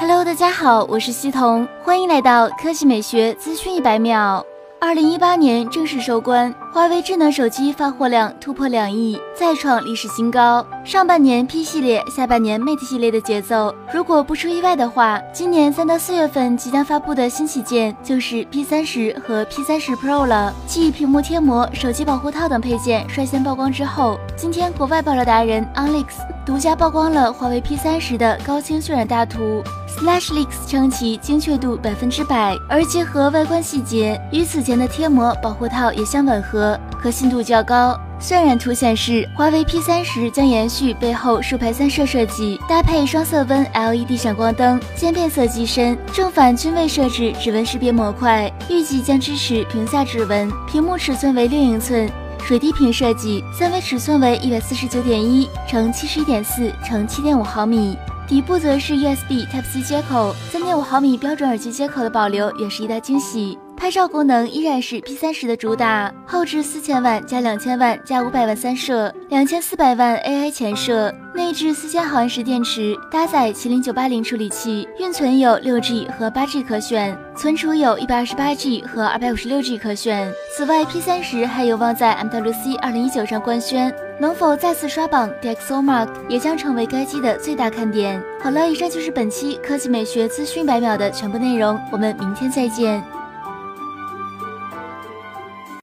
Hello，大家好，我是西彤，欢迎来到科技美学资讯一百秒。二零一八年正式收官，华为智能手机发货量突破两亿，再创历史新高。上半年 P 系列，下半年 Mate 系列的节奏，如果不出意外的话，今年三到四月份即将发布的新旗舰就是 P 三十和 P 三十 Pro 了。继屏幕贴膜、手机保护套等配件率先曝光之后，今天国外爆料达人 Onlix 独家曝光了华为 P 三十的高清渲染大图。SlashLeaks 称其精确度百分之百，而结合外观细节，与此前的贴膜保护套也相吻合，可信度较高。渲染图显示，华为 P 三十将延续背后竖排三摄设计，搭配双色温 LED 闪光灯，渐变色机身，正反均未设置指纹识别模块，预计将支持屏下指纹。屏幕尺寸为六英寸，水滴屏设计，三维尺寸为一百四十九点一乘七十一点四乘七点五毫米。底部则是 USB Type C 接口，三点五毫米标准耳机接口的保留也是一大惊喜。拍照功能依然是 P 三十的主打，后置四千万加两千万加五百万三摄，两千四百万 AI 前摄，内置四千毫安时电池，搭载麒麟九八零处理器，运存有六 G 和八 G 可选，存储有一百二十八 G 和二百五十六 G 可选。此外，P 三十还有望在 MWC 二零一九上官宣，能否再次刷榜 DxOMark 也将成为该机的最大看点。好了，以上就是本期科技美学资讯百秒的全部内容，我们明天再见。